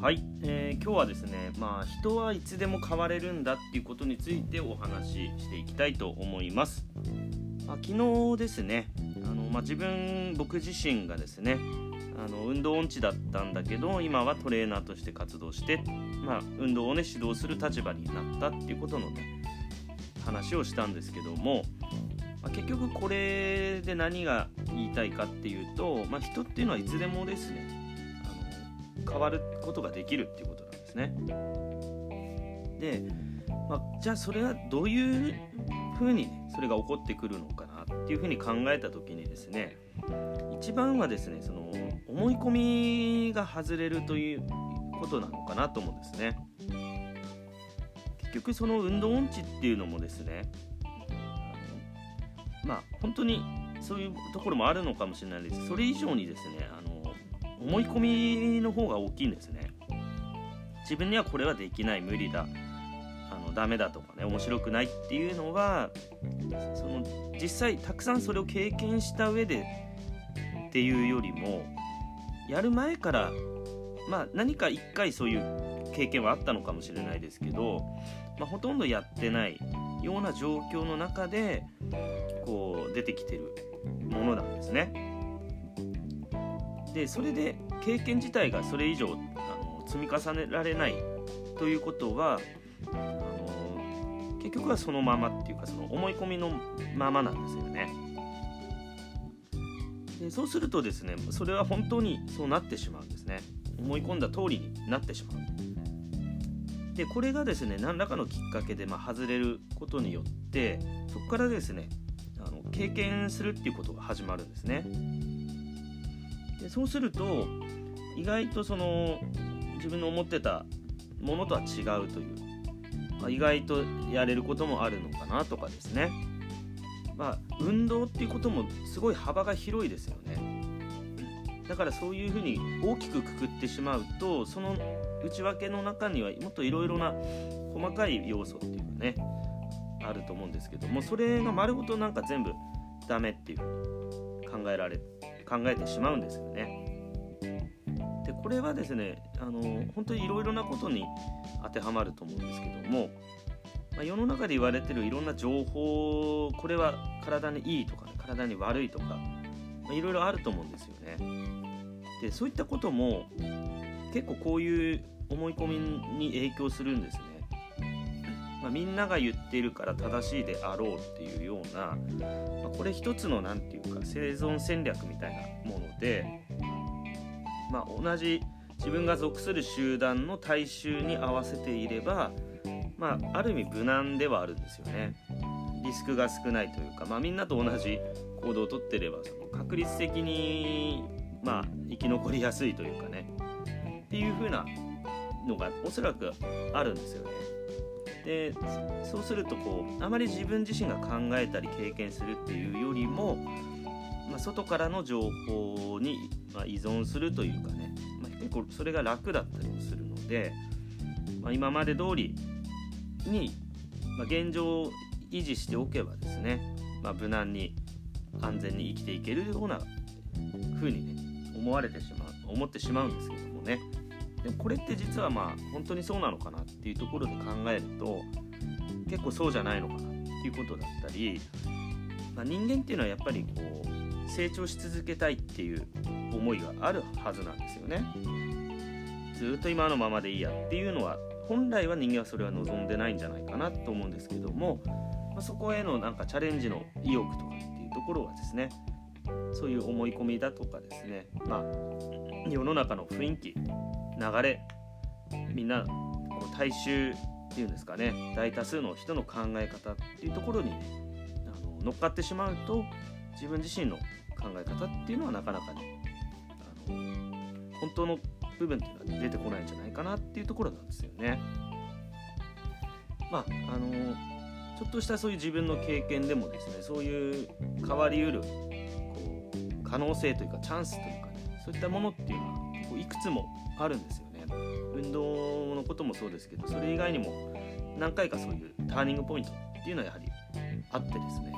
はい、えー今日はですね、まあ、人はいつでも変われるんだっていうことについてお話ししていきたいと思います。まあ、昨日ですねあの、まあ、自分僕自身がですねあの運動音痴だったんだけど今はトレーナーとして活動して、まあ、運動をね指導する立場になったっていうことのね話をしたんですけども、まあ、結局これで何が言いたいかっていうと、まあ、人っていうのはいつでもですね変わることができるっていうことなんですね。で、まあ、じゃあそれはどういうふうにねそれが起こってくるのかなっていうふうに考えた時にですね一番はですねその思い込みが外れるということなのかなと思うんですね。結局その運動音痴っていうのもですねあのまあ本当にそういうところもあるのかもしれないですそれ以上にですねあの思い込みの方が大きいんですね自分にはこれはできない無理だあのダメだとかね面白くないっていうのはその実際たくさんそれを経験した上でっていうよりもやる前からまあ何か一回そういう経験はあったのかもしれないですけど、まあ、ほとんどやってないような状況の中でこう出てきてるものなんですね。でそれで経験自体がそれ以上あの積み重ねられないということはあの結局はそのままっていうかその思い込みのままなんですよね。でそうするとですねそれは本当にそうなってしまうんですね。思い込んだ通りになってしまう。でこれがですね何らかのきっかけで、まあ、外れることによってそこからですねあの経験するっていうことが始まるんですね。でそうすると意外とその自分の思ってたものとは違うという、まあ、意外とやれることもあるのかなとかですね。まあ運動っていうこともすごい幅が広いですよね。だからそういうふうに大きくくくってしまうとその内訳の中にはもっといろいろな細かい要素っていうかねあると思うんですけどもそれが丸ごとなんか全部ダメっていう考えられ考えてしまうんですよね。でこれはですねあの本当にいろいろなことに当てはまると思うんですけども、まあ、世の中で言われてるいろんな情報これは体にいいとか、ね、体に悪いとか、まあ、いろいろあると思うんですよね。でそういったことも結構こういう思い込みに影響するんですね。まあ、みんなが言っているから正しいであろうっていうような、まあ、これ一つの何て言うか生存戦略みたいなもので、まあ、同じ自分が属する集団の大衆に合わせていれば、まあ、ある意味無難ではあるんですよね。リスクが少ないというか、まあ、みんなと同じ行動をとってればその確率的にまあ生き残りやすいというかねっていう風なのがおそらくあるんですよね。でそうするとこうあまり自分自身が考えたり経験するっていうよりも、まあ、外からの情報に、依存するというかね、まあ、結構それが楽だったりもするので、まあ、今まで通りに、ま、現状を維持しておけばですね、ま、無難に安全に生きていけるような風にね思われてしまう思ってしまうんですけどもね。でもこれって実はまあ本当にそうなのかなっていうところで考えると結構そうじゃないのかなっていうことだったり、まあ、人間っていうのはやっぱりこう成長し続けたいっていう思いがあるはずなんですよね。ずっと今のままでいいやっていうのは本来は人間はそれは望んでないんじゃないかなと思うんですけども、まあ、そこへのなんかチャレンジの意欲とかっていうところはですねそういう思い込みだとかですね、まあ、世の中の雰囲気流れみんなこう大衆っていうんですかね大多数の人の考え方っていうところに、ね、あの乗っかってしまうと自分自身の考え方っていうのはなかなかねあの本当の部分っていうのは出てこないんじゃないかなっていうところなんですよね。まああのちょっとしたそういう自分の経験でもですねそういう変わりうるこう可能性というかチャンスというかねそういったものっていうのはこういくつもあるんですよね運動のこともそうですけどそれ以外にも何回かそういうターニングポイントっていうのはやはりあってですね、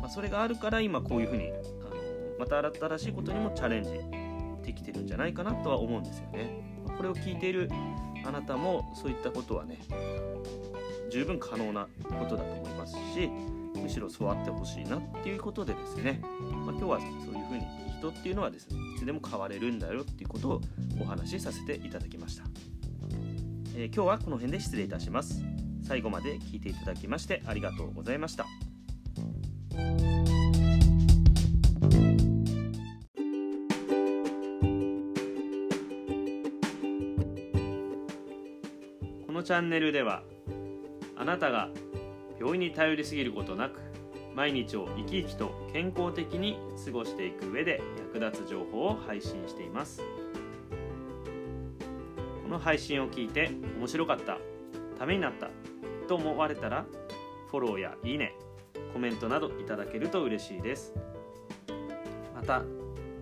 まあ、それがあるから今こういうふうにあのまた新しいことにもチャレンジできてるんじゃないかなとは思うんですよね。これを聞いているあなたもそういったことはね十分可能なことだと思いますしむしろそうあってほしいなっていうことでですね、まあ、今日はそういうふうに人っていうのはですねいつでも変われるんだよっていうことをお話しさせていただきました、えー、今日はこの辺で失礼いたします。最後まで聞いていただきましてありがとうございました。このチャンネルではあなたが病院に頼りすぎることなく毎日を生き生きと健康的に過ごしていく上で役立つ情報を配信しています。この配信を聞いて面白かったためになったと思われたらフォローやいいねコメントなどいただけると嬉しいです。また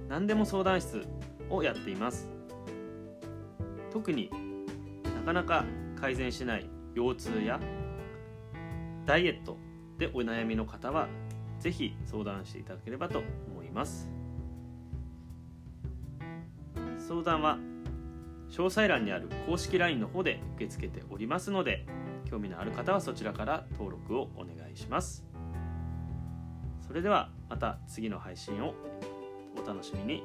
何でも相談室をやっています。特になかなか改善しない腰痛やダイエットでお悩みの方は是非相談していただければと思います。相談は詳細欄にある公式 LINE の方で受け付けておりますので興味のある方はそちらから登録をお願いします。それではまた次の配信をお楽しみに。